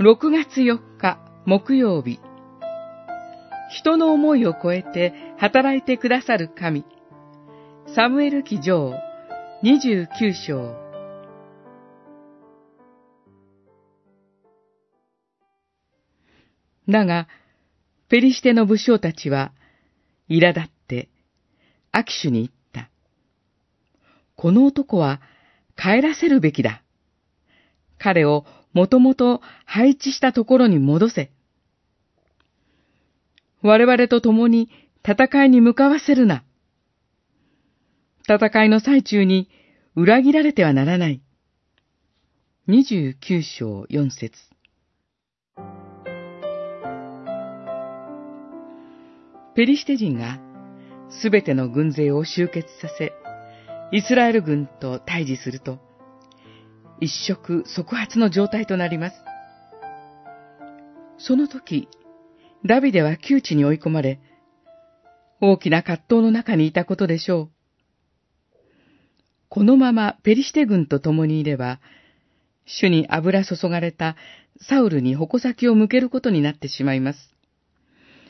6月4日木曜日人の思いを超えて働いてくださる神サムエル記上29章だが、ペリシテの武将たちは、苛立って、アキシュに言った。この男は帰らせるべきだ。彼をもともと配置したところに戻せ。我々と共に戦いに向かわせるな。戦いの最中に裏切られてはならない。二十九章四節ペリシテ人がすべての軍勢を集結させ、イスラエル軍と対峙すると、一触即発の状態となります。その時、ダビデは窮地に追い込まれ、大きな葛藤の中にいたことでしょう。このままペリシテ軍と共にいれば、主に油注がれたサウルに矛先を向けることになってしまいます。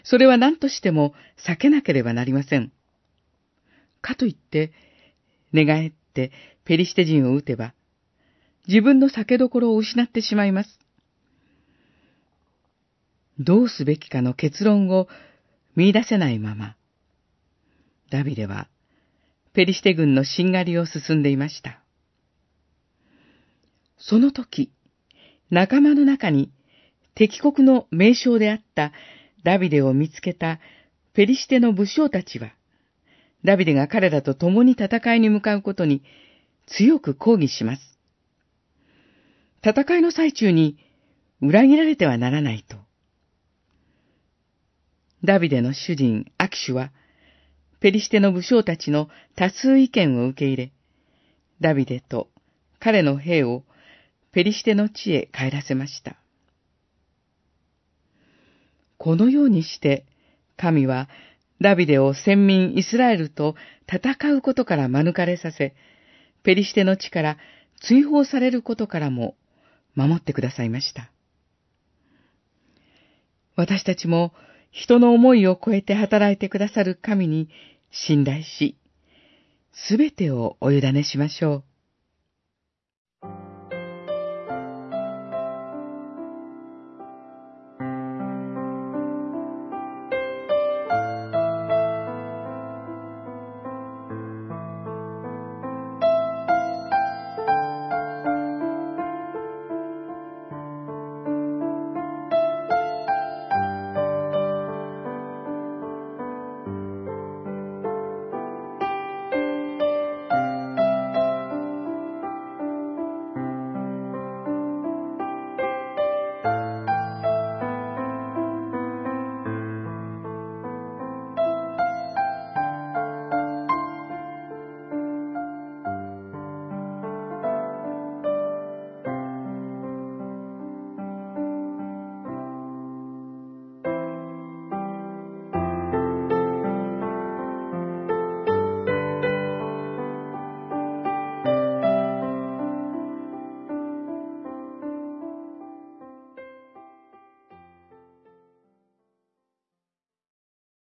それは何としても避けなければなりません。かといって、寝返ってペリシテ人を撃てば、自分の酒どころを失ってしまいます。どうすべきかの結論を見出せないまま、ダビデはペリシテ軍のしんがりを進んでいました。その時、仲間の中に敵国の名将であったダビデを見つけたペリシテの武将たちは、ダビデが彼らと共に戦いに向かうことに強く抗議します。戦いの最中に裏切られてはならないと。ダビデの主人、アキシュは、ペリシテの武将たちの多数意見を受け入れ、ダビデと彼の兵をペリシテの地へ帰らせました。このようにして、神はダビデを先民イスラエルと戦うことから免れさせ、ペリシテの地から追放されることからも守ってくださいました。私たちも人の思いを超えて働いてくださる神に信頼し、すべてをお委ねしましょう。